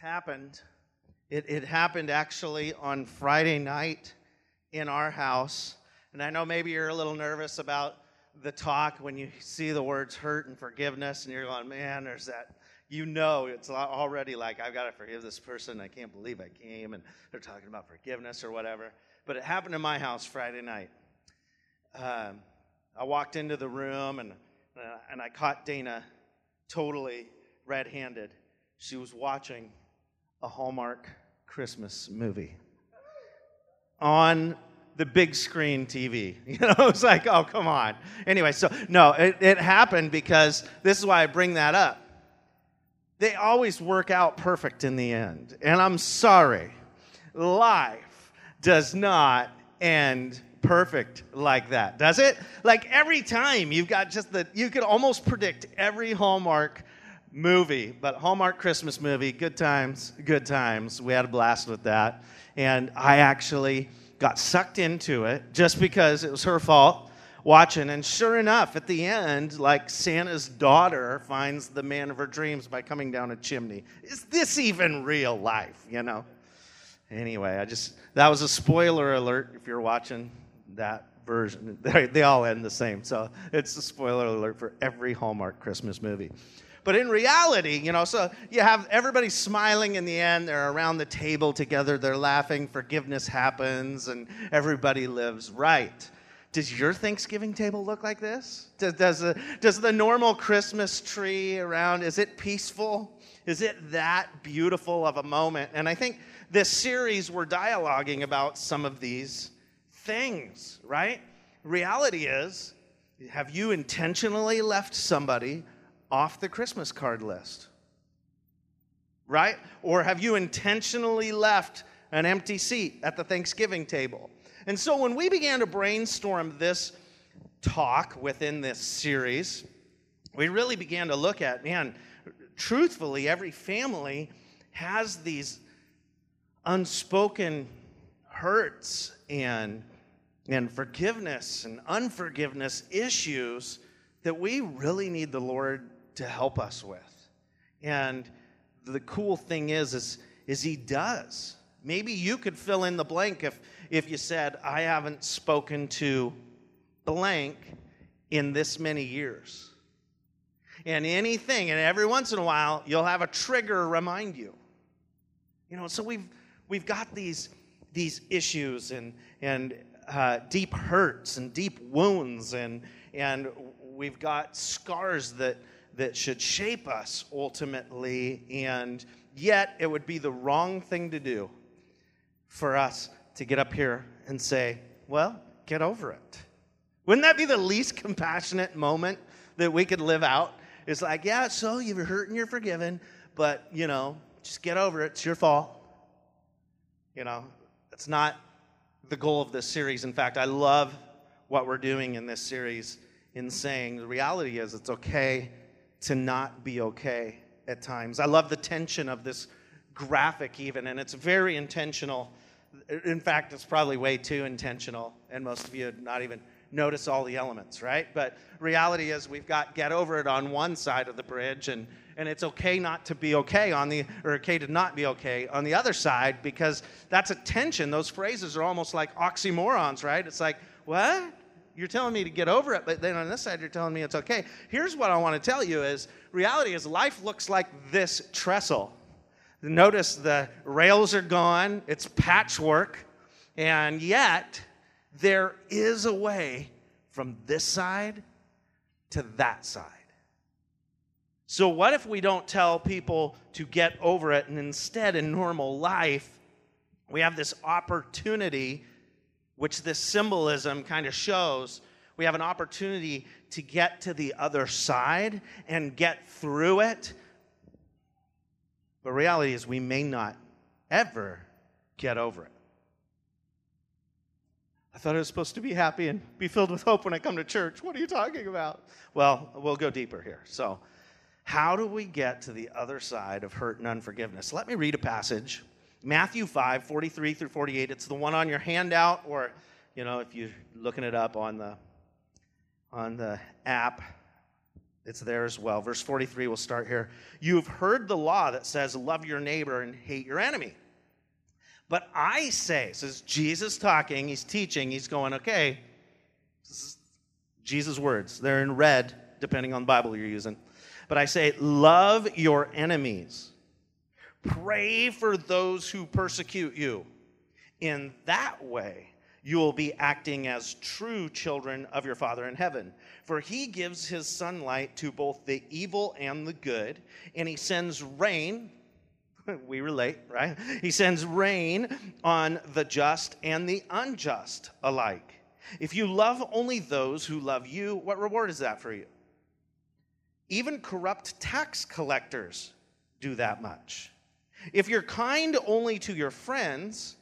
happened. It, it happened actually on Friday night in our house. And I know maybe you're a little nervous about the talk when you see the words hurt and forgiveness, and you're going, man, there's that. You know, it's already like, I've got to forgive this person. I can't believe I came, and they're talking about forgiveness or whatever. But it happened in my house Friday night. Um, I walked into the room, and, and I caught Dana totally red handed. She was watching a Hallmark Christmas movie on the big screen TV. You know, it was like, oh, come on. Anyway, so no, it, it happened because this is why I bring that up. They always work out perfect in the end. And I'm sorry, life does not end perfect like that, does it? Like every time you've got just the, you could almost predict every Hallmark movie, but Hallmark Christmas movie, good times, good times. We had a blast with that. And I actually got sucked into it just because it was her fault watching. And sure enough, at the end, like Santa's daughter finds the man of her dreams by coming down a chimney. Is this even real life, you know? Anyway, I just, that was a spoiler alert if you're watching that version. They, they all end the same. So it's a spoiler alert for every Hallmark Christmas movie. But in reality, you know, so you have everybody smiling in the end. They're around the table together. They're laughing. Forgiveness happens, and everybody lives right. Does your Thanksgiving table look like this? Does, does, the, does the normal Christmas tree around, is it peaceful? Is it that beautiful of a moment? And I think this series, we're dialoguing about some of these things, right? Reality is, have you intentionally left somebody off the Christmas card list? Right? Or have you intentionally left an empty seat at the Thanksgiving table? And so when we began to brainstorm this talk within this series, we really began to look at, man, truthfully, every family has these unspoken hurts and, and forgiveness and unforgiveness issues that we really need the Lord to help us with. And the cool thing is, is, is he does. Maybe you could fill in the blank if, if you said, I haven't spoken to blank in this many years. And anything, and every once in a while, you'll have a trigger remind you. You know, so we've, we've got these, these issues and, and uh, deep hurts and deep wounds, and, and we've got scars that, that should shape us ultimately, and yet it would be the wrong thing to do for us to get up here and say, Well, get over it. Wouldn't that be the least compassionate moment that we could live out? It's like, yeah, so you're hurt and you're forgiven, but, you know, just get over it. It's your fault. You know, it's not the goal of this series. In fact, I love what we're doing in this series in saying the reality is it's okay to not be okay at times. I love the tension of this graphic, even, and it's very intentional. In fact, it's probably way too intentional, and most of you not even notice all the elements, right? But reality is we've got get over it on one side of the bridge, and, and it's okay not to be okay on the, or okay to not be okay on the other side because that's a tension. Those phrases are almost like oxymorons, right? It's like, what? You're telling me to get over it, but then on this side, you're telling me it's okay. Here's what I want to tell you is reality is life looks like this trestle. Notice the rails are gone, it's patchwork, and yet there is a way from this side to that side. So, what if we don't tell people to get over it, and instead, in normal life, we have this opportunity which this symbolism kind of shows, we have an opportunity to get to the other side and get through it. But reality is, we may not ever get over it. I thought I was supposed to be happy and be filled with hope when I come to church. What are you talking about? Well, we'll go deeper here. So, how do we get to the other side of hurt and unforgiveness? Let me read a passage Matthew 5, 43 through 48. It's the one on your handout, or, you know, if you're looking it up on the, on the app, It's there as well. Verse 43, we'll start here. You've heard the law that says, Love your neighbor and hate your enemy. But I say, says is Jesus talking, he's teaching, he's going, okay, Jesus' words. They're in red, depending on the Bible you're using. But I say, love your enemies. Pray for those who persecute you. In that way, you will be acting as true children of your Father in heaven. For he gives his sunlight to both the evil and the good, and he sends rain. We relate, right? He sends rain on the just and the unjust alike. If you love only those who love you, what reward is that for you? Even corrupt tax collectors do that much. If you're kind only to your friends,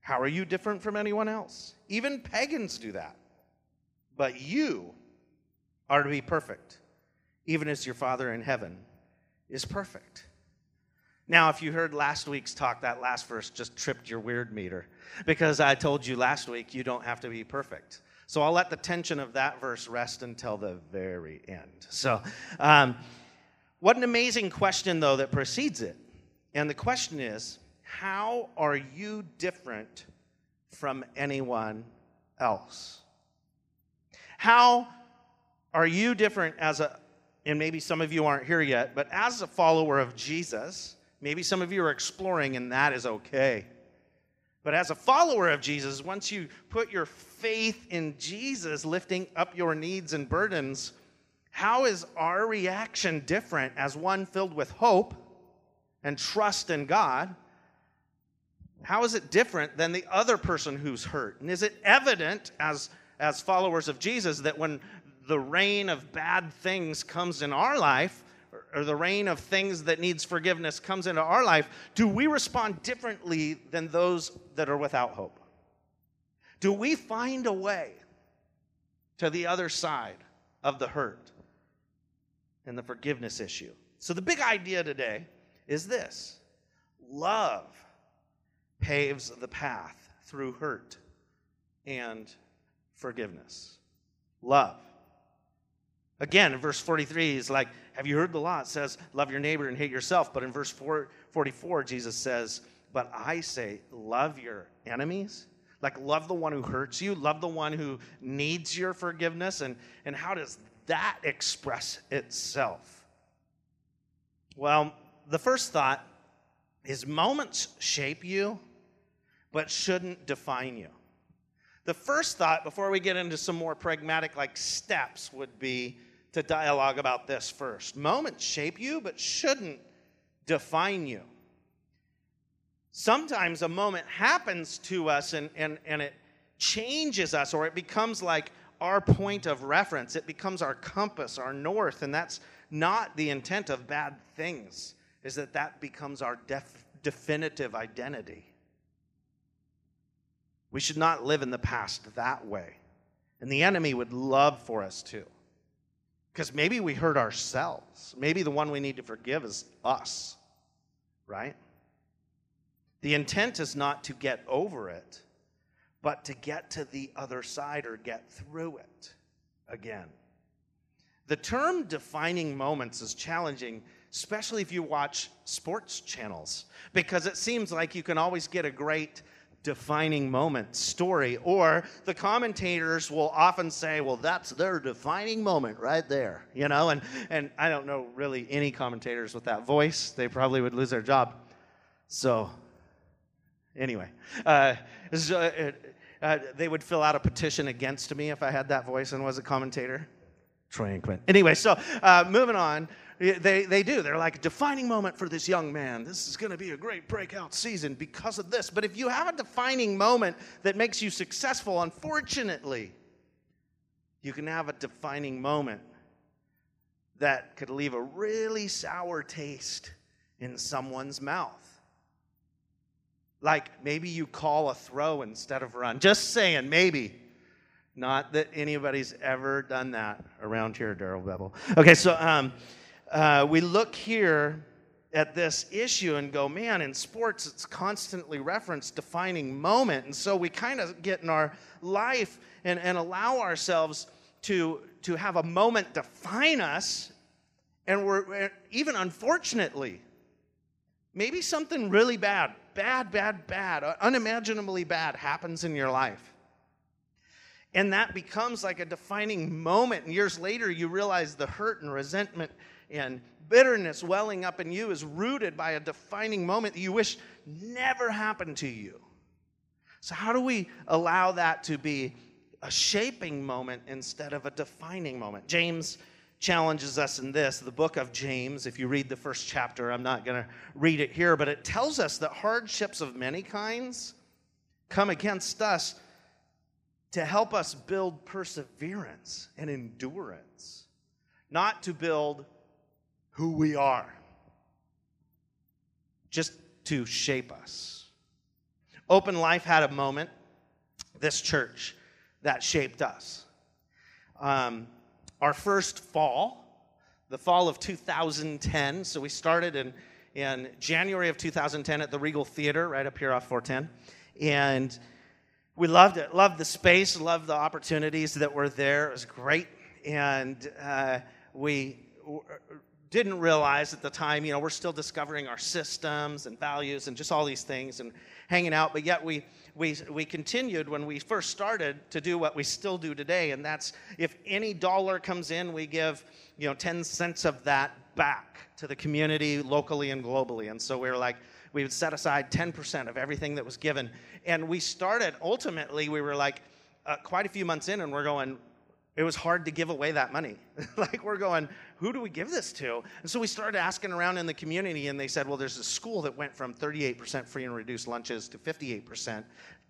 how are you different from anyone else? Even pagans do that. But you are to be perfect, even as your Father in heaven is perfect. Now, if you heard last week's talk, that last verse just tripped your weird meter because I told you last week you don't have to be perfect. So I'll let the tension of that verse rest until the very end. So, um, what an amazing question, though, that precedes it. And the question is how are you different from anyone else? How are you different as a, and maybe some of you aren't here yet, but as a follower of Jesus, maybe some of you are exploring, and that is okay. But as a follower of Jesus, once you put your faith in Jesus, lifting up your needs and burdens, how is our reaction different as one filled with hope and trust in God? How is it different than the other person who's hurt? And is it evident as, as followers of Jesus that when the rain of bad things comes in our life, or the rain of things that needs forgiveness comes into our life, do we respond differently than those that are without hope? Do we find a way to the other side of the hurt and the forgiveness issue? So, the big idea today is this love paves the path through hurt and forgiveness. Love. Again, in verse 43, he's like, Have you heard the law? It says, Love your neighbor and hate yourself. But in verse 44, Jesus says, But I say, Love your enemies. Like, love the one who hurts you, love the one who needs your forgiveness. And, and how does that express itself? Well, the first thought is moments shape you, but shouldn't define you. The first thought, before we get into some more pragmatic like steps, would be to dialogue about this first. Moments shape you, but shouldn't define you. Sometimes a moment happens to us and, and, and it changes us, or it becomes like our point of reference. It becomes our compass, our north, and that's not the intent of bad things, is that that becomes our def- definitive identity. We should not live in the past that way. And the enemy would love for us to. Because maybe we hurt ourselves. Maybe the one we need to forgive is us, right? The intent is not to get over it, but to get to the other side or get through it again. The term defining moments is challenging, especially if you watch sports channels, because it seems like you can always get a great defining moment story. Or the commentators will often say, well, that's their defining moment right there, you know? And, and I don't know really any commentators with that voice. They probably would lose their job. So, anyway, uh, uh, uh, they would fill out a petition against me if I had that voice and was a commentator. Troy Anyway, so uh, moving on. They, they do. They're like a defining moment for this young man. This is going to be a great breakout season because of this. But if you have a defining moment that makes you successful, unfortunately, you can have a defining moment that could leave a really sour taste in someone's mouth. Like maybe you call a throw instead of run. Just saying, maybe. Not that anybody's ever done that around here, Darrell Bevell. Okay, so um, uh, we look here at this issue and go, man, in sports, it's constantly referenced defining moment. And so we kind of get in our life and, and allow ourselves to, to have a moment define us And we're, even unfortunately, maybe something really bad, bad, bad, bad, unimaginably bad happens in your life. And that becomes like a defining moment. And years later, you realize the hurt and resentment and bitterness welling up in you is rooted by a defining moment that you wish never happened to you. So, how do we allow that to be a shaping moment instead of a defining moment? James challenges us in this the book of James. If you read the first chapter, I'm not going to read it here, but it tells us that hardships of many kinds come against us to help us build perseverance and endurance, not to build who we are, just to shape us. Open Life had a moment, this church, that shaped us. Um, our first fall, the fall of 2010, so we started in, in January of 2010 at the Regal Theater right up here off 410. And we loved it, loved the space, loved the opportunities that were there. It was great. And uh, we didn't realize at the time, you know, we're still discovering our systems and values and just all these things and hanging out. But yet we, we, we continued when we first started to do what we still do today. And that's if any dollar comes in, we give, you know, 10 cents of that back to the community locally and globally. And so we were like, we would set aside 10% of everything that was given. And we started, ultimately, we were like uh, quite a few months in, and we're going, it was hard to give away that money. like, we're going, who do we give this to? And so we started asking around in the community, and they said, well, there's a school that went from 38% free and reduced lunches to 58%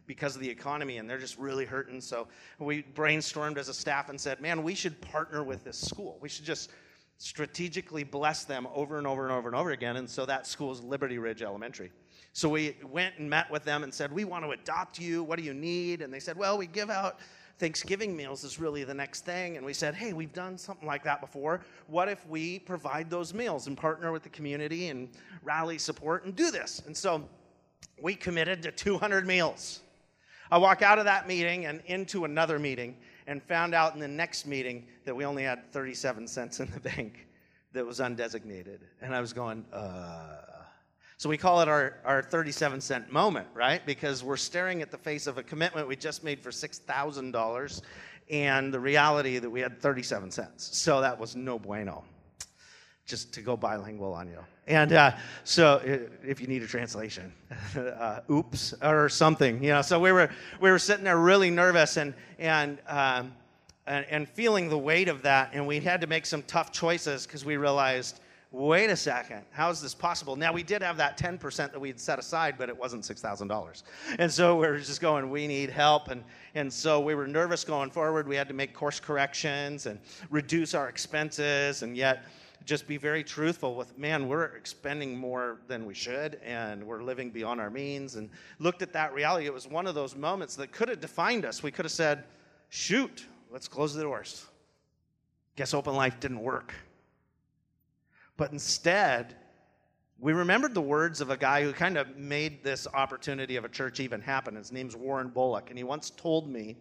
because of the economy, and they're just really hurting. So we brainstormed as a staff and said, man, we should partner with this school. We should just strategically bless them over and over and over and over again. And so that school is Liberty Ridge Elementary. So we went and met with them and said, We want to adopt you. What do you need? And they said, Well, we give out Thanksgiving meals, is really the next thing. And we said, Hey, we've done something like that before. What if we provide those meals and partner with the community and rally support and do this? And so we committed to 200 meals. I walk out of that meeting and into another meeting and found out in the next meeting that we only had 37 cents in the bank that was undesignated. And I was going, uh. So we call it our, our 37 cent moment, right? Because we're staring at the face of a commitment we just made for $6,000 and the reality that we had 37 cents. So that was no bueno just to go bilingual on you. And uh, so, if you need a translation, uh, oops, or something, you know. So we were we were sitting there really nervous and and. Um, and, and feeling the weight of that, and we had to make some tough choices because we realized wait a second, how is this possible? Now, we did have that 10% that we'd set aside, but it wasn't $6,000. And so we were just going, we need help. And, and so we were nervous going forward. We had to make course corrections and reduce our expenses, and yet just be very truthful with man we're expending more than we should and we're living beyond our means and looked at that reality it was one of those moments that could have defined us we could have said shoot let's close the doors guess open life didn't work but instead we remembered the words of a guy who kind of made this opportunity of a church even happen his name's warren bullock and he once told me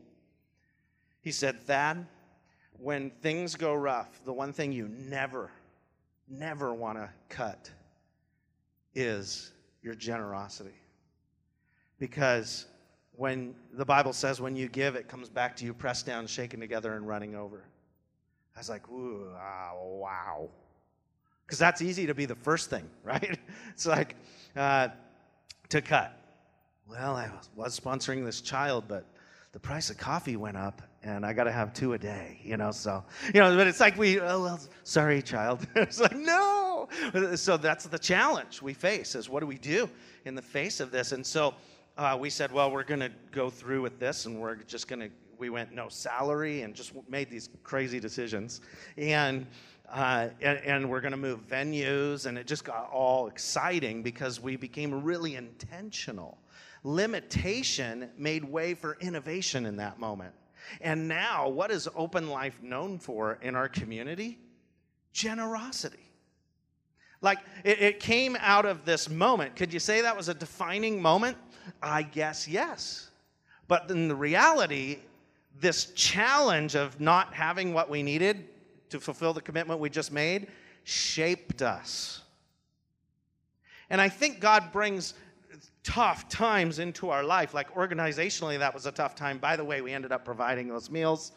he said thad when things go rough the one thing you never never want to cut is your generosity. Because when the Bible says when you give, it comes back to you pressed down, shaken together, and running over. I was like, ooh, ah, wow. Because that's easy to be the first thing, right? It's like uh, to cut. Well, I was sponsoring this child, but the price of coffee went up and I got to have two a day, you know. So, you know, but it's like we, oh, well, sorry, child. it's like, no. So that's the challenge we face is what do we do in the face of this? And so uh, we said, well, we're going to go through with this and we're just going to, we went no salary and just made these crazy decisions. And, uh, and, and, we're going to move venues, and it just got all exciting because we became really intentional. Limitation made way for innovation in that moment. And now, what is Open Life known for in our community? Generosity. Like it, it, came out of this moment. Could you say that was a defining moment? I guess yes. But in the reality, this challenge of not having what we needed to fulfill the commitment we just made shaped us. And I think God brings tough times into our life. Like organizationally, that was a tough time. By the way, we ended up providing those meals.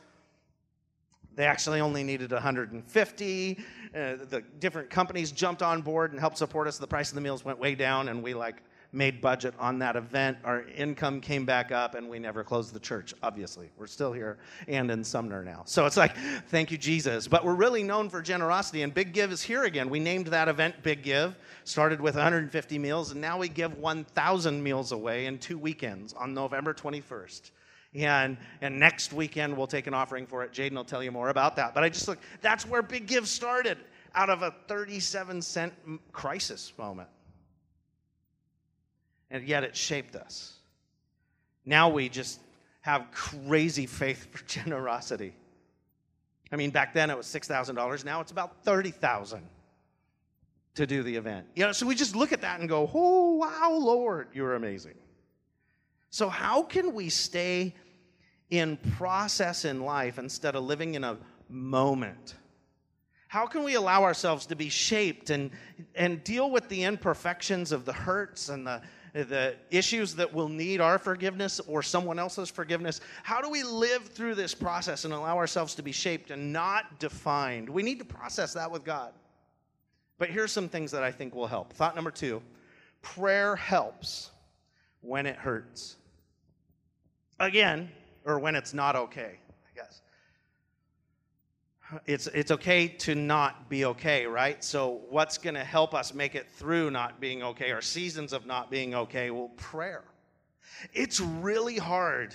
They actually only needed 150. Uh, the different companies jumped on board and helped support us. The price of the meals went way down, and we like made budget on that event. Our income came back up, and we never closed the church, obviously. We're still here and in Sumner now. So it's like, thank you, Jesus. But we're really known for generosity, and Big Give is here again. We named that event Big Give, started with 150 meals, and now we give 1,000 meals away in two weekends on November 21st. And, and next weekend, we'll take an offering for it. Jaden will tell you more about that. But I just look, that's where Big Give started out of a 37 cent crisis moment and yet it shaped us. Now we just have crazy faith for generosity. I mean, back then it was $6,000. Now it's about 30000 to do the event. You know, so we just look at that and go, oh, wow, Lord, you're amazing. So, how can we stay in process in life instead of living in a moment? How can we allow ourselves to be shaped and, and deal with the imperfections of the hurts and the, the issues that will need our forgiveness or someone else's forgiveness. How do we live through this process and allow ourselves to be shaped and not defined? We need to process that with God. But here's some things that I think will help. Thought number two prayer helps when it hurts. Again, or when it's not okay it's it's okay to not be okay, right? So what's going to help us make it through not being okay or seasons of not being okay? Well, prayer. It's really hard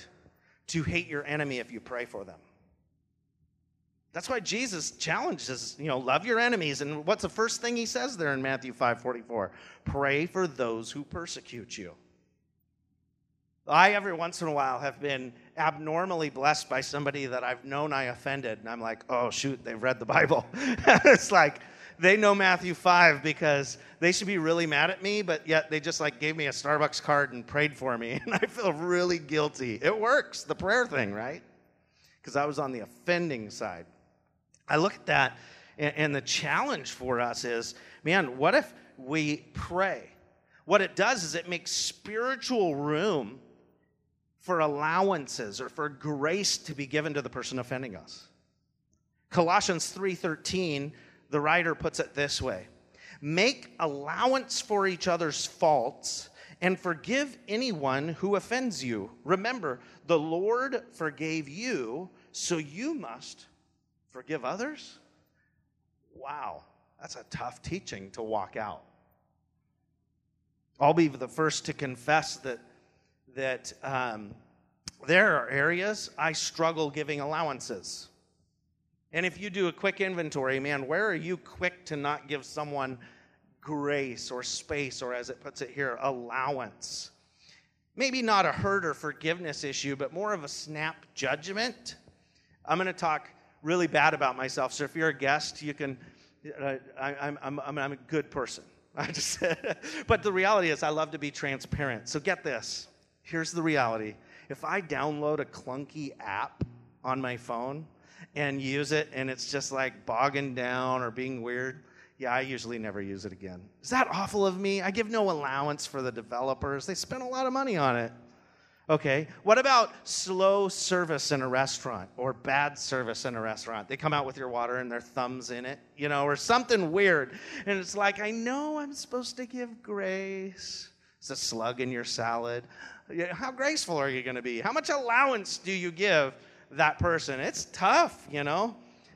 to hate your enemy if you pray for them. That's why Jesus challenges, you know, love your enemies. And what's the first thing he says there in Matthew 5 44? Pray for those who persecute you. I, every once in a while, have been abnormally blessed by somebody that I've known I offended. And I'm like, oh, shoot, they've read the Bible. it's like they know Matthew 5 because they should be really mad at me, but yet they just like gave me a Starbucks card and prayed for me. And I feel really guilty. It works, the prayer thing, right? Because I was on the offending side. I look at that, and the challenge for us is man, what if we pray? What it does is it makes spiritual room for allowances or for grace to be given to the person offending us. Colossians 3:13, the writer puts it this way: Make allowance for each other's faults and forgive anyone who offends you. Remember, the Lord forgave you, so you must forgive others. Wow, that's a tough teaching to walk out. I'll be the first to confess that that um, there are areas I struggle giving allowances. And if you do a quick inventory, man, where are you quick to not give someone grace or space, or as it puts it here, allowance? Maybe not a hurt or forgiveness issue, but more of a snap judgment. I'm going to talk really bad about myself. So if you're a guest, you can. Uh, I, I'm, I'm, I'm a good person. I just, but the reality is, I love to be transparent. So get this here's the reality if I download a clunky app on my phone and use it and it's just like bogging down or being weird, yeah, I usually never use it again. Is that awful of me? I give no allowance for the developers. They spend a lot of money on it. Okay, what about slow service in a restaurant or bad service in a restaurant? They come out with your water and their thumbs in it, you know, or something weird. And it's like, I know I'm supposed to give grace. It's a slug in your salad. How graceful are you going to be? How much allowance do you give that person? It's tough, you know.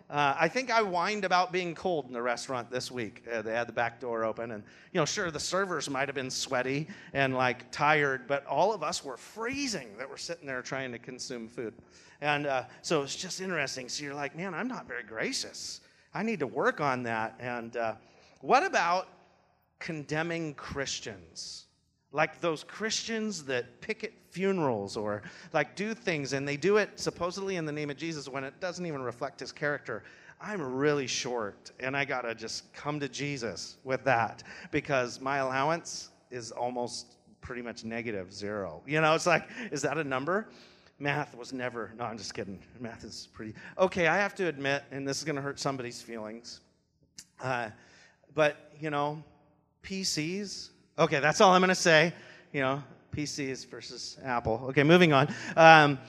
Uh, I think I whined about being cold in the restaurant this week. Uh, they had the back door open, and you know, sure, the servers might have been sweaty and like tired, but all of us were freezing that were sitting there trying to consume food. And uh, so it's just interesting. So you're like, man, I'm not very gracious. I need to work on that. And uh, what about condemning Christians? Like those Christians that picket funerals or like do things and they do it supposedly in the name of Jesus when it doesn't even reflect his character. I'm really short and I got to just come to Jesus with that because my allowance is almost pretty much negative zero. You know, it's like, is that a number? Math was never, no, I'm just kidding. Math is pretty, okay, I have to admit, and this is going to hurt somebody's feelings. Uh, But, you know, PCs, okay, that's all I'm going to say. You know, PCs versus Apple. Okay, moving on. Um,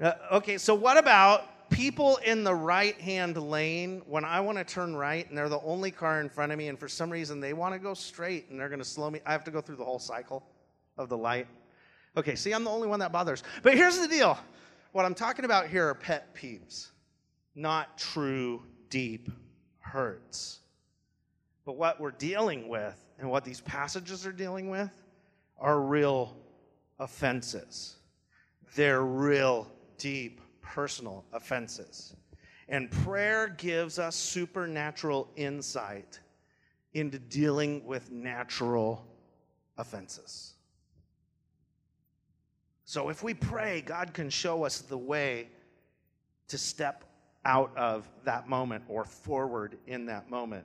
uh, okay, so what about people in the right hand lane when I want to turn right and they're the only car in front of me, and for some reason they want to go straight and they're going to slow me? I have to go through the whole cycle of the light. Okay, see, I'm the only one that bothers. But here's the deal what I'm talking about here are pet peeves, not true, deep hurts. But what we're dealing with and what these passages are dealing with are real offenses. They're real, deep, personal offenses. And prayer gives us supernatural insight into dealing with natural offenses. So if we pray, God can show us the way to step out of that moment or forward in that moment.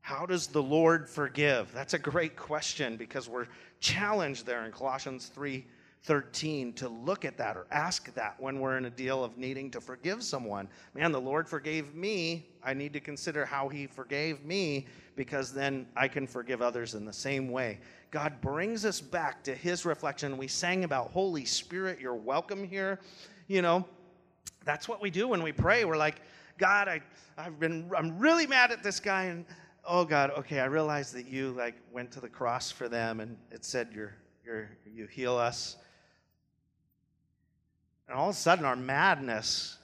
How does the Lord forgive? That's a great question because we're challenged there in Colossians 3:13 to look at that or ask that when we're in a deal of needing to forgive someone. Man, the Lord forgave me. I need to consider how He forgave me because then I can forgive others in the same way. God brings us back to His reflection. We sang about Holy Spirit, you're welcome here. You know, that's what we do when we pray. We're like, God, I, I've been, I'm really mad at this guy, and oh God, okay, I realize that you like went to the cross for them, and it said you're, you're, you heal us. And all of a sudden, our madness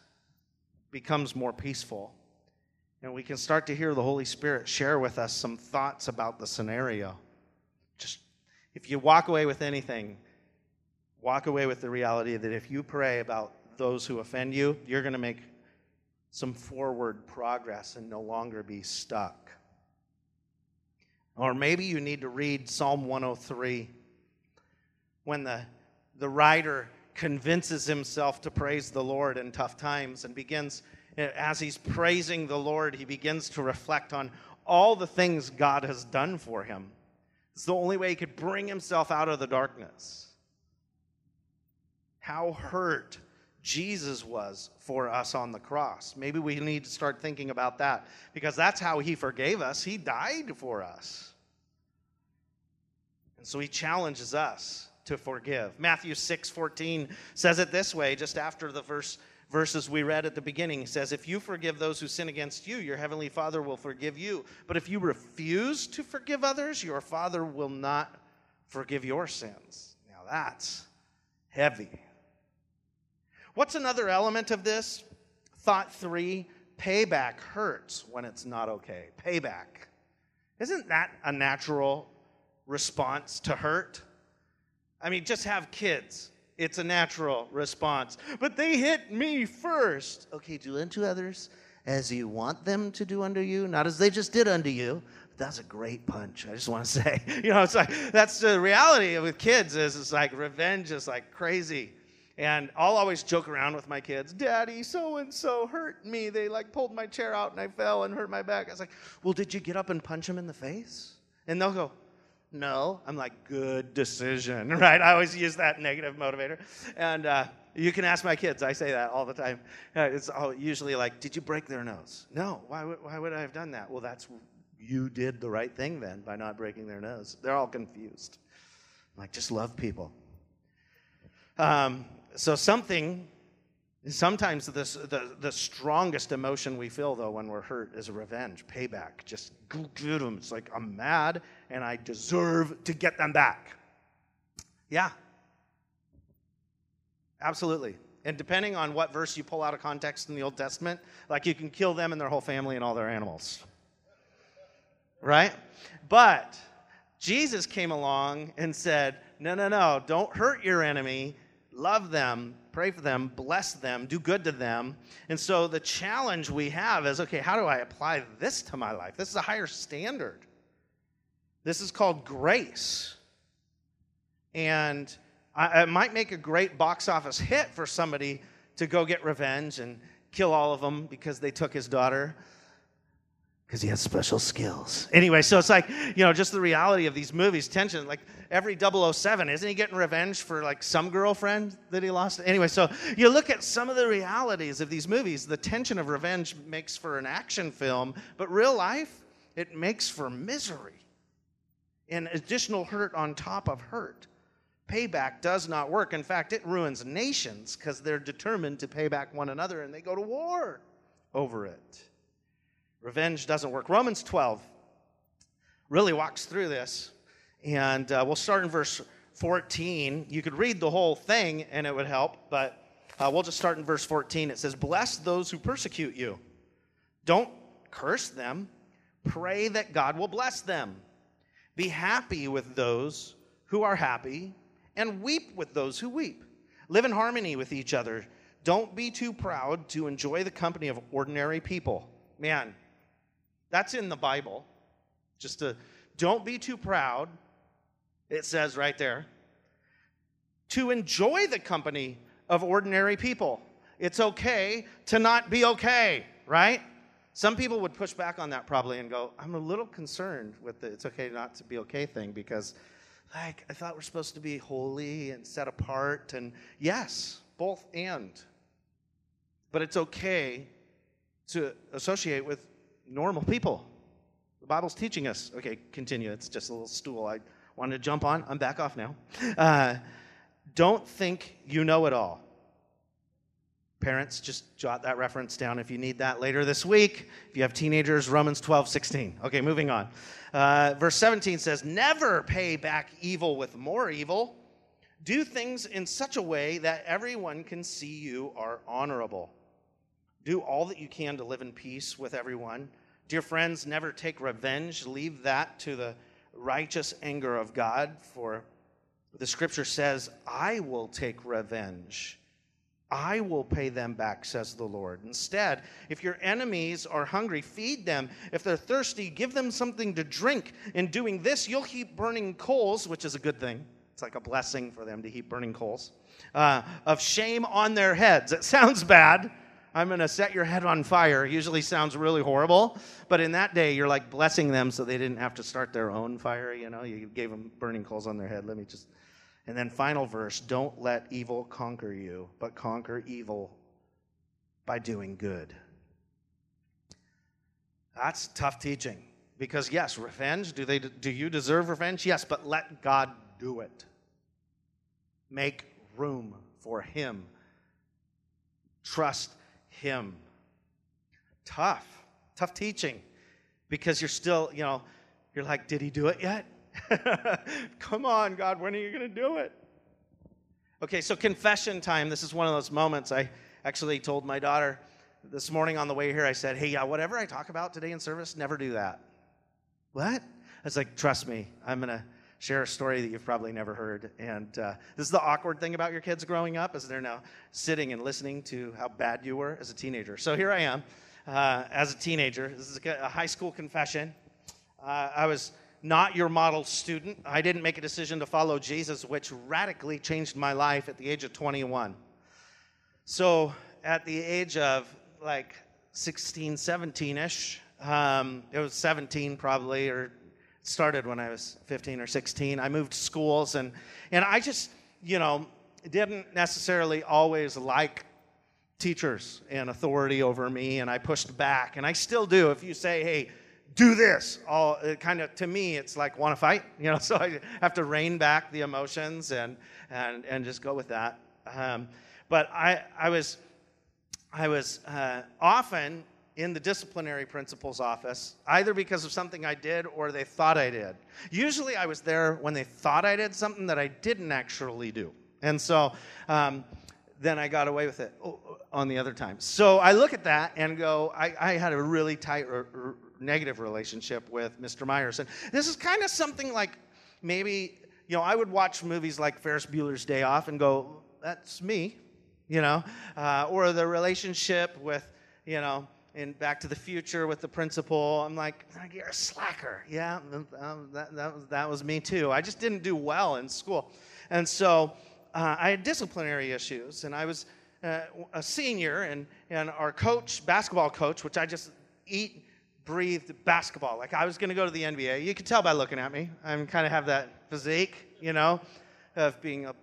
becomes more peaceful. And we can start to hear the Holy Spirit share with us some thoughts about the scenario. Just if you walk away with anything, walk away with the reality that if you pray about those who offend you, you're going to make some forward progress and no longer be stuck. Or maybe you need to read Psalm 103 when the, the writer convinces himself to praise the Lord in tough times and begins, as he's praising the Lord, he begins to reflect on all the things God has done for him. It's the only way he could bring himself out of the darkness. How hurt Jesus was for us on the cross. Maybe we need to start thinking about that because that's how he forgave us. He died for us. And so he challenges us to forgive. Matthew 6 14 says it this way, just after the verse, verses we read at the beginning. He says, If you forgive those who sin against you, your heavenly Father will forgive you. But if you refuse to forgive others, your Father will not forgive your sins. Now that's heavy. What's another element of this? Thought three payback hurts when it's not okay. Payback. Isn't that a natural response to hurt? I mean, just have kids. It's a natural response. But they hit me first. Okay, do unto others as you want them to do unto you, not as they just did unto you. That's a great punch. I just want to say, you know, it's like that's the reality with kids. Is it's like revenge is like crazy. And I'll always joke around with my kids, Daddy, so and so hurt me. They like pulled my chair out and I fell and hurt my back. I was like, Well, did you get up and punch him in the face? And they'll go, no. I'm like, good decision, right? I always use that negative motivator. And uh, you can ask my kids. I say that all the time. Uh, it's all, usually like, did you break their nose? No. Why would, why would I have done that? Well, that's, you did the right thing then by not breaking their nose. They're all confused. I'm like, just love people. Um, so something Sometimes the, the strongest emotion we feel, though, when we're hurt is revenge, payback. Just. It's like, I'm mad and I deserve to get them back. Yeah. Absolutely. And depending on what verse you pull out of context in the Old Testament, like you can kill them and their whole family and all their animals. Right? But Jesus came along and said, No, no, no, don't hurt your enemy love them, pray for them, bless them, do good to them. And so the challenge we have is okay, how do I apply this to my life? This is a higher standard. This is called grace. And I, it might make a great box office hit for somebody to go get revenge and kill all of them because they took his daughter because he has special skills. Anyway, so it's like, you know, just the reality of these movies, tension. Like every 007, isn't he getting revenge for like some girlfriend that he lost? Anyway, so you look at some of the realities of these movies, the tension of revenge makes for an action film, but real life, it makes for misery and additional hurt on top of hurt. Payback does not work. In fact, it ruins nations because they're determined to pay back one another and they go to war over it. Revenge doesn't work. Romans 12 really walks through this. And uh, we'll start in verse 14. You could read the whole thing and it would help, but uh, we'll just start in verse 14. It says, Bless those who persecute you. Don't curse them. Pray that God will bless them. Be happy with those who are happy, and weep with those who weep. Live in harmony with each other. Don't be too proud to enjoy the company of ordinary people. Man, that's in the Bible. Just to don't be too proud, it says right there, to enjoy the company of ordinary people. It's okay to not be okay, right? Some people would push back on that probably and go, I'm a little concerned with the it's okay not to be okay thing because, like, I thought we're supposed to be holy and set apart. And yes, both and. But it's okay to associate with normal people. The Bible's teaching us. Okay, continue. It's just a little stool I wanted to jump on. I'm back off now. Uh, don't think you know it all. Parents, just jot that reference down if you need that later this week. If you have teenagers, Romans 12, 16. Okay, moving on. Uh, verse 17 says, Never pay back evil with more evil. Do things in such a way that everyone can see you are honorable. Do all that you can to live in peace with everyone. Dear friends, never take revenge. Leave that to the righteous anger of God, for the scripture says, I will take revenge. I will pay them back, says the Lord. Instead, if your enemies are hungry, feed them. If they're thirsty, give them something to drink. In doing this, you'll heap burning coals, which is a good thing. It's like a blessing for them to heap burning coals uh, of shame on their heads. It sounds bad. I'm going to set your head on fire. It usually sounds really horrible. But in that day, you're like blessing them so they didn't have to start their own fire. You know, you gave them burning coals on their head. Let me just and then, final verse don't let evil conquer you, but conquer evil by doing good. That's tough teaching. Because, yes, revenge, do, they, do you deserve revenge? Yes, but let God do it. Make room for Him. Trust Him. Tough, tough teaching because you're still, you know, you're like, did He do it yet? Come on, God, when are you going to do it? Okay, so confession time. This is one of those moments I actually told my daughter this morning on the way here. I said, Hey, yeah, whatever I talk about today in service, never do that. What? I was like, Trust me, I'm going to share a story that you've probably never heard. And uh, this is the awkward thing about your kids growing up, is they're now sitting and listening to how bad you were as a teenager. So here I am uh, as a teenager. This is a high school confession. Uh, I was not your model student. I didn't make a decision to follow Jesus, which radically changed my life at the age of 21. So, at the age of like 16, 17 ish, um, it was 17 probably, or started when I was 15 or 16. I moved schools, and, and I just, you know, didn't necessarily always like teachers and authority over me, and I pushed back, and I still do. If you say, hey, do this all kind of to me it's like want to fight you know so i have to rein back the emotions and and and just go with that um, but i i was i was uh, often in the disciplinary principal's office either because of something i did or they thought i did usually i was there when they thought i did something that i didn't actually do and so um, then I got away with it oh, on the other time. So I look at that and go, I, I had a really tight negative relationship with Mr. Myers. And this is kind of something like maybe, you know, I would watch movies like Ferris Bueller's Day Off and go, that's me, you know, uh, or the relationship with, you know, in Back to the Future with the principal. I'm like, you're a slacker. Yeah, um, that, that, was, that was me too. I just didn't do well in school. And so uh, I had disciplinary issues, and I was uh, a senior, and, and our coach, basketball coach, which I just eat breathed basketball. Like I was going to go to the NBA. You can tell by looking at me. I'm kind of have that physique, you know, of being a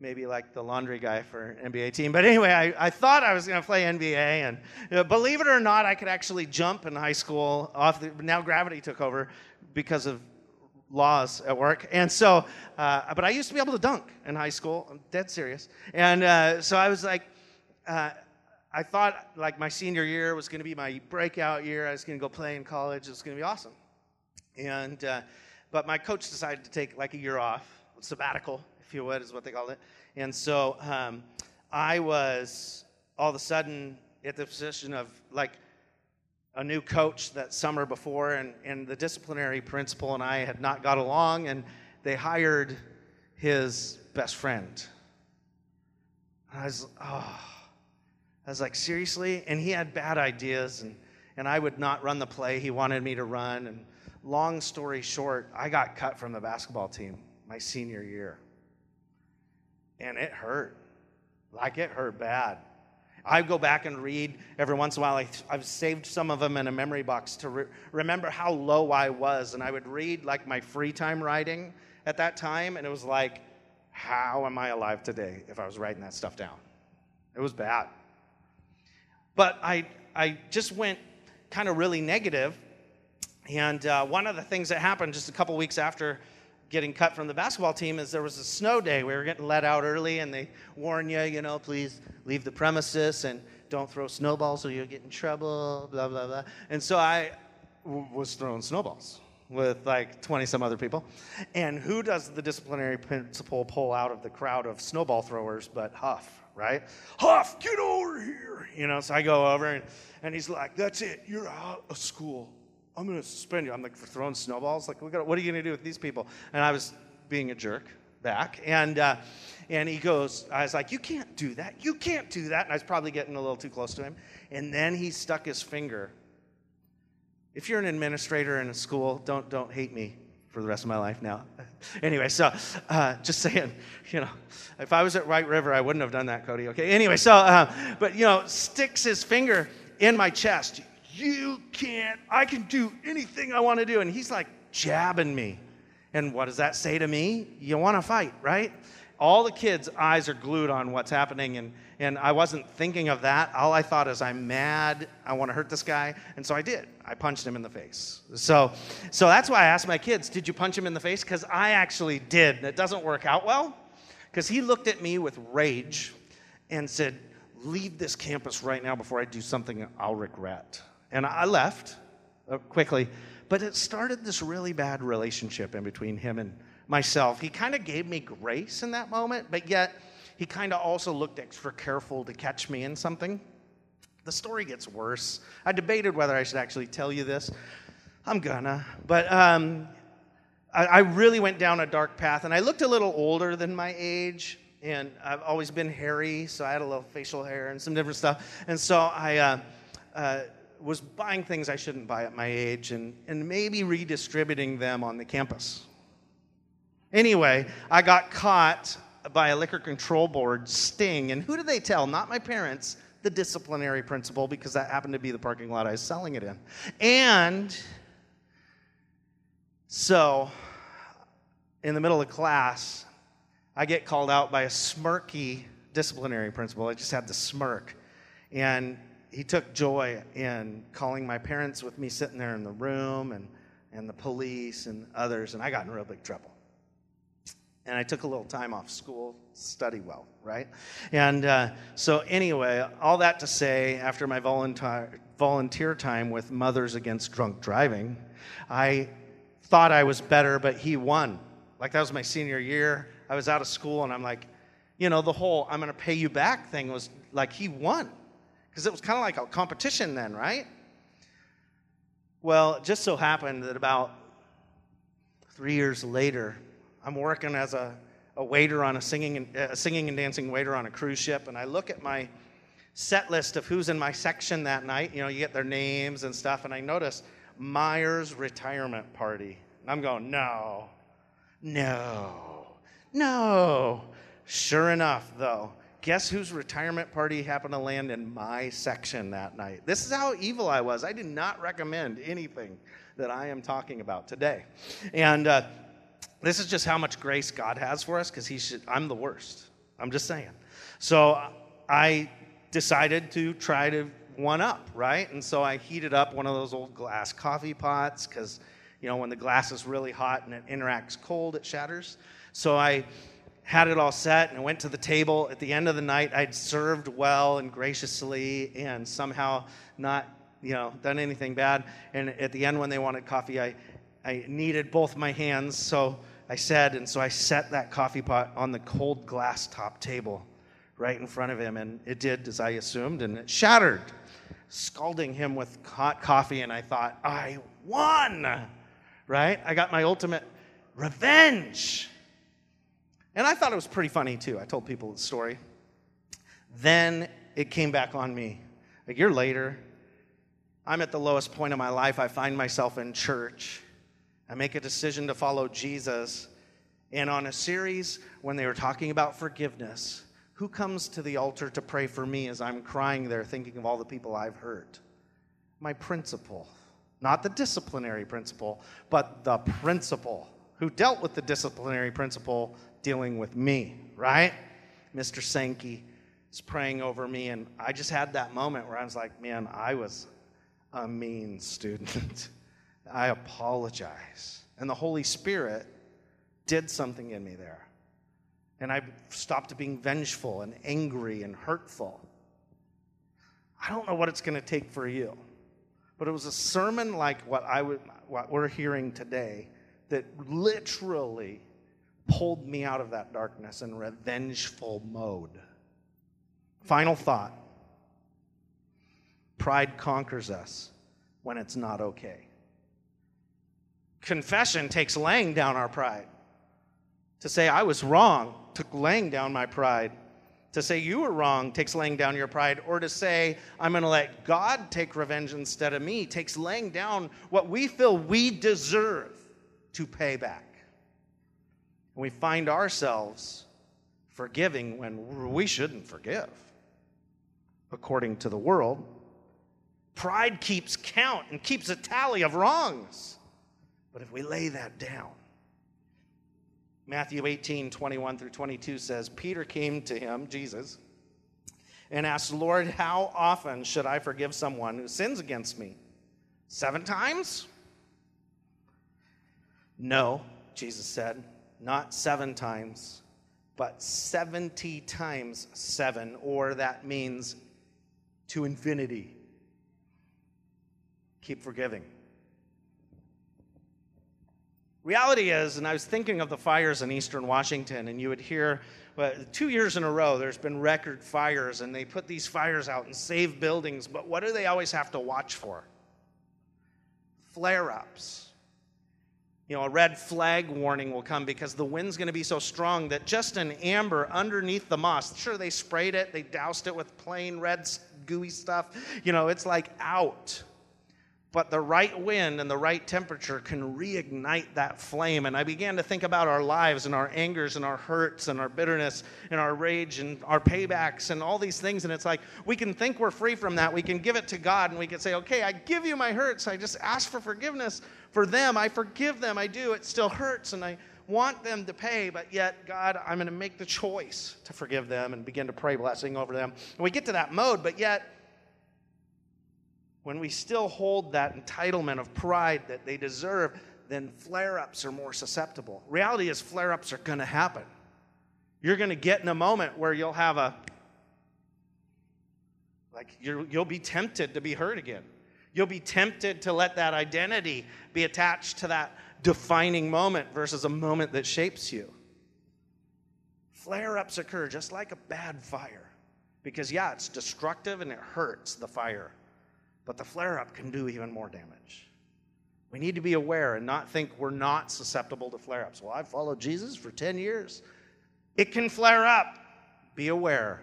maybe like the laundry guy for NBA team. But anyway, I, I thought I was going to play NBA, and uh, believe it or not, I could actually jump in high school. Off the, now gravity took over because of laws at work, and so. Uh, but I used to be able to dunk in high school. I'm dead serious, and uh, so I was like. Uh, I thought like my senior year was going to be my breakout year. I was going to go play in college. It was going to be awesome. And uh, but my coach decided to take like a year off, sabbatical, if you would, is what they called it. And so um, I was all of a sudden at the position of like a new coach that summer before, and, and the disciplinary principal and I had not got along, and they hired his best friend. I was, oh I was like, seriously? And he had bad ideas, and, and I would not run the play he wanted me to run. And long story short, I got cut from the basketball team my senior year. And it hurt. Like it hurt bad. I go back and read every once in a while. I, have saved some of them in a memory box to re- remember how low I was. And I would read like my free time writing at that time, and it was like, how am I alive today if I was writing that stuff down? It was bad. But I, I just went kind of really negative. And uh, one of the things that happened just a couple weeks after getting cut from the basketball team is there was a snow day. We were getting let out early, and they warn you, you know, please leave the premises and don't throw snowballs or you'll get in trouble, blah, blah, blah. And so I w- was throwing snowballs with like 20 some other people. And who does the disciplinary principal pull out of the crowd of snowball throwers but Huff? right? Huff, get over here. You know, so I go over and, and he's like, that's it. You're out of school. I'm going to suspend you. I'm like, throwing snowballs? Like, what are you going to do with these people? And I was being a jerk back. And, uh, and he goes, I was like, you can't do that. You can't do that. And I was probably getting a little too close to him. And then he stuck his finger. If you're an administrator in a school, don't, don't hate me for the rest of my life now. anyway, so uh, just saying, you know, if I was at White River, I wouldn't have done that, Cody. Okay. Anyway, so, uh, but you know, sticks his finger in my chest. You can't. I can do anything I want to do, and he's like jabbing me. And what does that say to me? You want to fight, right? All the kids' eyes are glued on what's happening, and and I wasn't thinking of that. All I thought is, I'm mad. I want to hurt this guy. And so I did. I punched him in the face. So, so that's why I asked my kids, Did you punch him in the face? Because I actually did. And it doesn't work out well. Because he looked at me with rage and said, Leave this campus right now before I do something I'll regret. And I left uh, quickly. But it started this really bad relationship in between him and myself. He kind of gave me grace in that moment, but yet, he kind of also looked extra careful to catch me in something. The story gets worse. I debated whether I should actually tell you this. I'm gonna. But um, I, I really went down a dark path, and I looked a little older than my age and I've always been hairy, so I had a little facial hair and some different stuff. And so I uh, uh, was buying things I shouldn't buy at my age and, and maybe redistributing them on the campus. Anyway, I got caught by a liquor control board sting. And who did they tell? Not my parents, the disciplinary principal, because that happened to be the parking lot I was selling it in. And so, in the middle of class, I get called out by a smirky disciplinary principal. I just had the smirk. And he took joy in calling my parents with me sitting there in the room and, and the police and others, and I got in real big trouble and I took a little time off school, study well, right? And uh, so, anyway, all that to say, after my volunteer, volunteer time with Mothers Against Drunk Driving, I thought I was better, but he won. Like, that was my senior year. I was out of school, and I'm like, you know, the whole I'm going to pay you back thing was like he won. Because it was kind of like a competition then, right? Well, it just so happened that about three years later, I'm working as a, a waiter on a singing, and, uh, singing and dancing waiter on a cruise ship, and I look at my set list of who's in my section that night. You know, you get their names and stuff, and I notice Myers retirement party. And I'm going, no, no, no. Sure enough, though, guess whose retirement party happened to land in my section that night? This is how evil I was. I did not recommend anything that I am talking about today. And uh, this is just how much grace God has for us because he should I'm the worst. I'm just saying. So I decided to try to one up, right? And so I heated up one of those old glass coffee pots because, you know, when the glass is really hot and it interacts cold, it shatters. So I had it all set and went to the table. At the end of the night, I'd served well and graciously and somehow not, you know, done anything bad. And at the end, when they wanted coffee, I, I needed both my hands. So I said, and so I set that coffee pot on the cold glass top table right in front of him. And it did as I assumed, and it shattered, scalding him with hot coffee. And I thought, I won, right? I got my ultimate revenge. And I thought it was pretty funny too. I told people the story. Then it came back on me. A year later, I'm at the lowest point of my life. I find myself in church. I make a decision to follow Jesus. And on a series, when they were talking about forgiveness, who comes to the altar to pray for me as I'm crying there, thinking of all the people I've hurt? My principal. Not the disciplinary principal, but the principal who dealt with the disciplinary principal dealing with me, right? Mr. Sankey is praying over me, and I just had that moment where I was like, man, I was a mean student. I apologize. And the Holy Spirit did something in me there. And I stopped being vengeful and angry and hurtful. I don't know what it's going to take for you, but it was a sermon like what, I would, what we're hearing today that literally pulled me out of that darkness in revengeful mode. Final thought pride conquers us when it's not okay. Confession takes laying down our pride. To say I was wrong took laying down my pride. To say you were wrong takes laying down your pride. Or to say I'm going to let God take revenge instead of me takes laying down what we feel we deserve to pay back. And we find ourselves forgiving when we shouldn't forgive, according to the world. Pride keeps count and keeps a tally of wrongs. But if we lay that down, Matthew 18, 21 through 22 says, Peter came to him, Jesus, and asked, Lord, how often should I forgive someone who sins against me? Seven times? No, Jesus said, not seven times, but 70 times seven, or that means to infinity. Keep forgiving. Reality is, and I was thinking of the fires in eastern Washington, and you would hear well, two years in a row there's been record fires, and they put these fires out and save buildings, but what do they always have to watch for? Flare ups you know, a red flag warning will come because the wind's going to be so strong that just an amber underneath the moss, sure, they sprayed it, they doused it with plain red gooey stuff, you know, it's like out. But the right wind and the right temperature can reignite that flame. And I began to think about our lives and our angers and our hurts and our bitterness and our rage and our paybacks and all these things. And it's like we can think we're free from that. We can give it to God and we can say, okay, I give you my hurts. I just ask for forgiveness for them. I forgive them. I do. It still hurts and I want them to pay, but yet, God, I'm going to make the choice to forgive them and begin to pray blessing over them. And we get to that mode, but yet, when we still hold that entitlement of pride that they deserve, then flare ups are more susceptible. Reality is, flare ups are going to happen. You're going to get in a moment where you'll have a, like, you'll be tempted to be hurt again. You'll be tempted to let that identity be attached to that defining moment versus a moment that shapes you. Flare ups occur just like a bad fire. Because, yeah, it's destructive and it hurts the fire, but the flare up can do even more damage. We need to be aware and not think we're not susceptible to flare ups. Well, I've followed Jesus for 10 years. It can flare up. Be aware.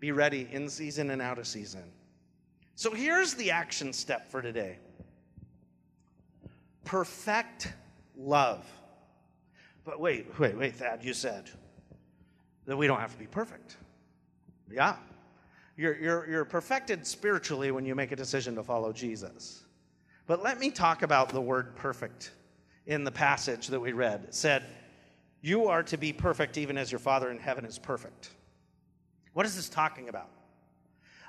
Be ready in season and out of season. So here's the action step for today perfect love. But wait, wait, wait, Thad, you said that we don't have to be perfect. Yeah. You're, you're, you're perfected spiritually when you make a decision to follow Jesus. But let me talk about the word perfect in the passage that we read. It said, You are to be perfect even as your Father in heaven is perfect. What is this talking about?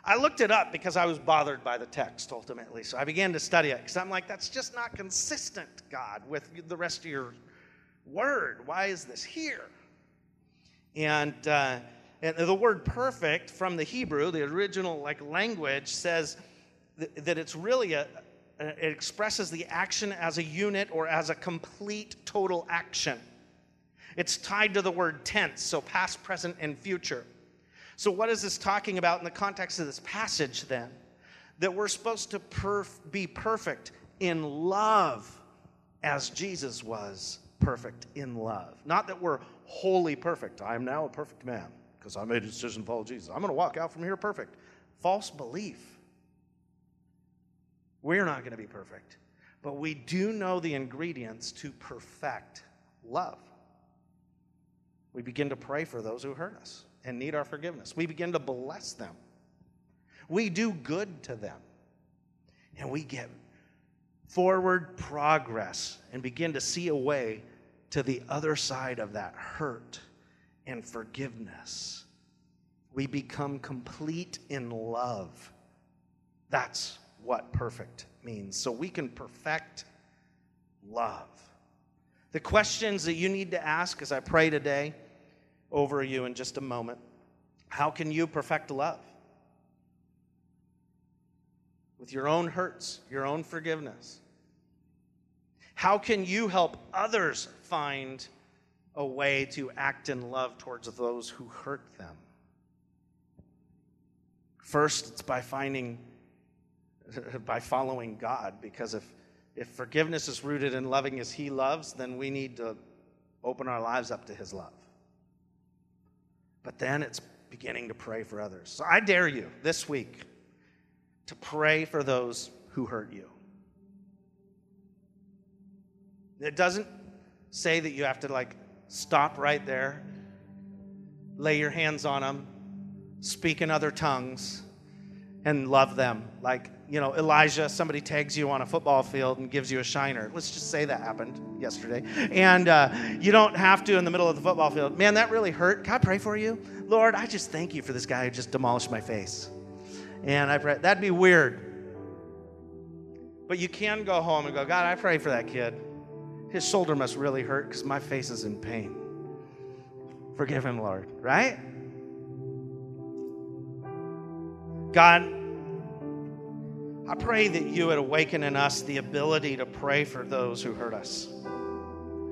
I looked it up because I was bothered by the text ultimately. So I began to study it because I'm like, that's just not consistent, God, with the rest of your word. Why is this here? And, uh, and the word perfect from the Hebrew, the original like language, says th- that it's really a, it expresses the action as a unit or as a complete total action. It's tied to the word tense, so past, present, and future. So, what is this talking about in the context of this passage then? That we're supposed to perf- be perfect in love as Jesus was perfect in love. Not that we're wholly perfect. I am now a perfect man because I made a decision to follow Jesus. I'm going to walk out from here perfect. False belief. We're not going to be perfect, but we do know the ingredients to perfect love. We begin to pray for those who hurt us and need our forgiveness. We begin to bless them. We do good to them. And we get forward progress and begin to see a way to the other side of that hurt and forgiveness. We become complete in love. That's what perfect means. So we can perfect love. The questions that you need to ask as I pray today over you in just a moment. How can you perfect love? With your own hurts, your own forgiveness. How can you help others find a way to act in love towards those who hurt them? First, it's by finding, by following God, because if, if forgiveness is rooted in loving as He loves, then we need to open our lives up to His love but then it's beginning to pray for others. So I dare you this week to pray for those who hurt you. It doesn't say that you have to like stop right there, lay your hands on them, speak in other tongues, and love them. Like, you know, Elijah, somebody tags you on a football field and gives you a shiner. Let's just say that happened yesterday. And uh, you don't have to in the middle of the football field. Man, that really hurt. I pray for you? Lord, I just thank you for this guy who just demolished my face. And I pray, that'd be weird. But you can go home and go, God, I pray for that kid. His shoulder must really hurt because my face is in pain. Forgive him, Lord, right? God, I pray that you would awaken in us the ability to pray for those who hurt us.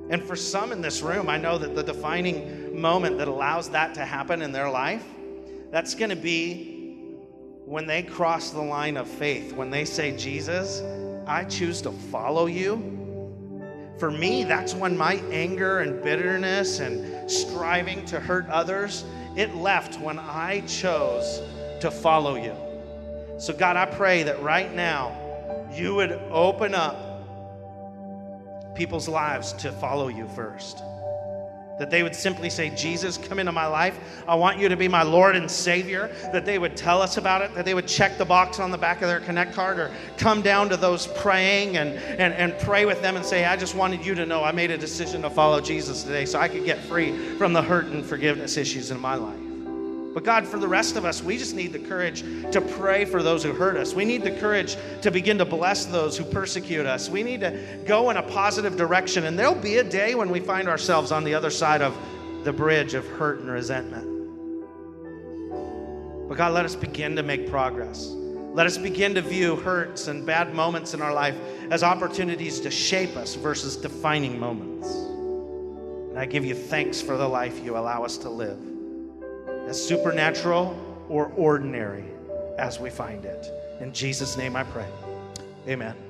And for some in this room, I know that the defining moment that allows that to happen in their life, that's going to be when they cross the line of faith, when they say, Jesus, I choose to follow you. For me, that's when my anger and bitterness and striving to hurt others, it left when I chose to follow you. So, God, I pray that right now you would open up people's lives to follow you first. That they would simply say, Jesus, come into my life. I want you to be my Lord and Savior. That they would tell us about it, that they would check the box on the back of their Connect card or come down to those praying and, and, and pray with them and say, I just wanted you to know I made a decision to follow Jesus today so I could get free from the hurt and forgiveness issues in my life. But God, for the rest of us, we just need the courage to pray for those who hurt us. We need the courage to begin to bless those who persecute us. We need to go in a positive direction. And there'll be a day when we find ourselves on the other side of the bridge of hurt and resentment. But God, let us begin to make progress. Let us begin to view hurts and bad moments in our life as opportunities to shape us versus defining moments. And I give you thanks for the life you allow us to live as supernatural or ordinary as we find it. In Jesus' name I pray. Amen.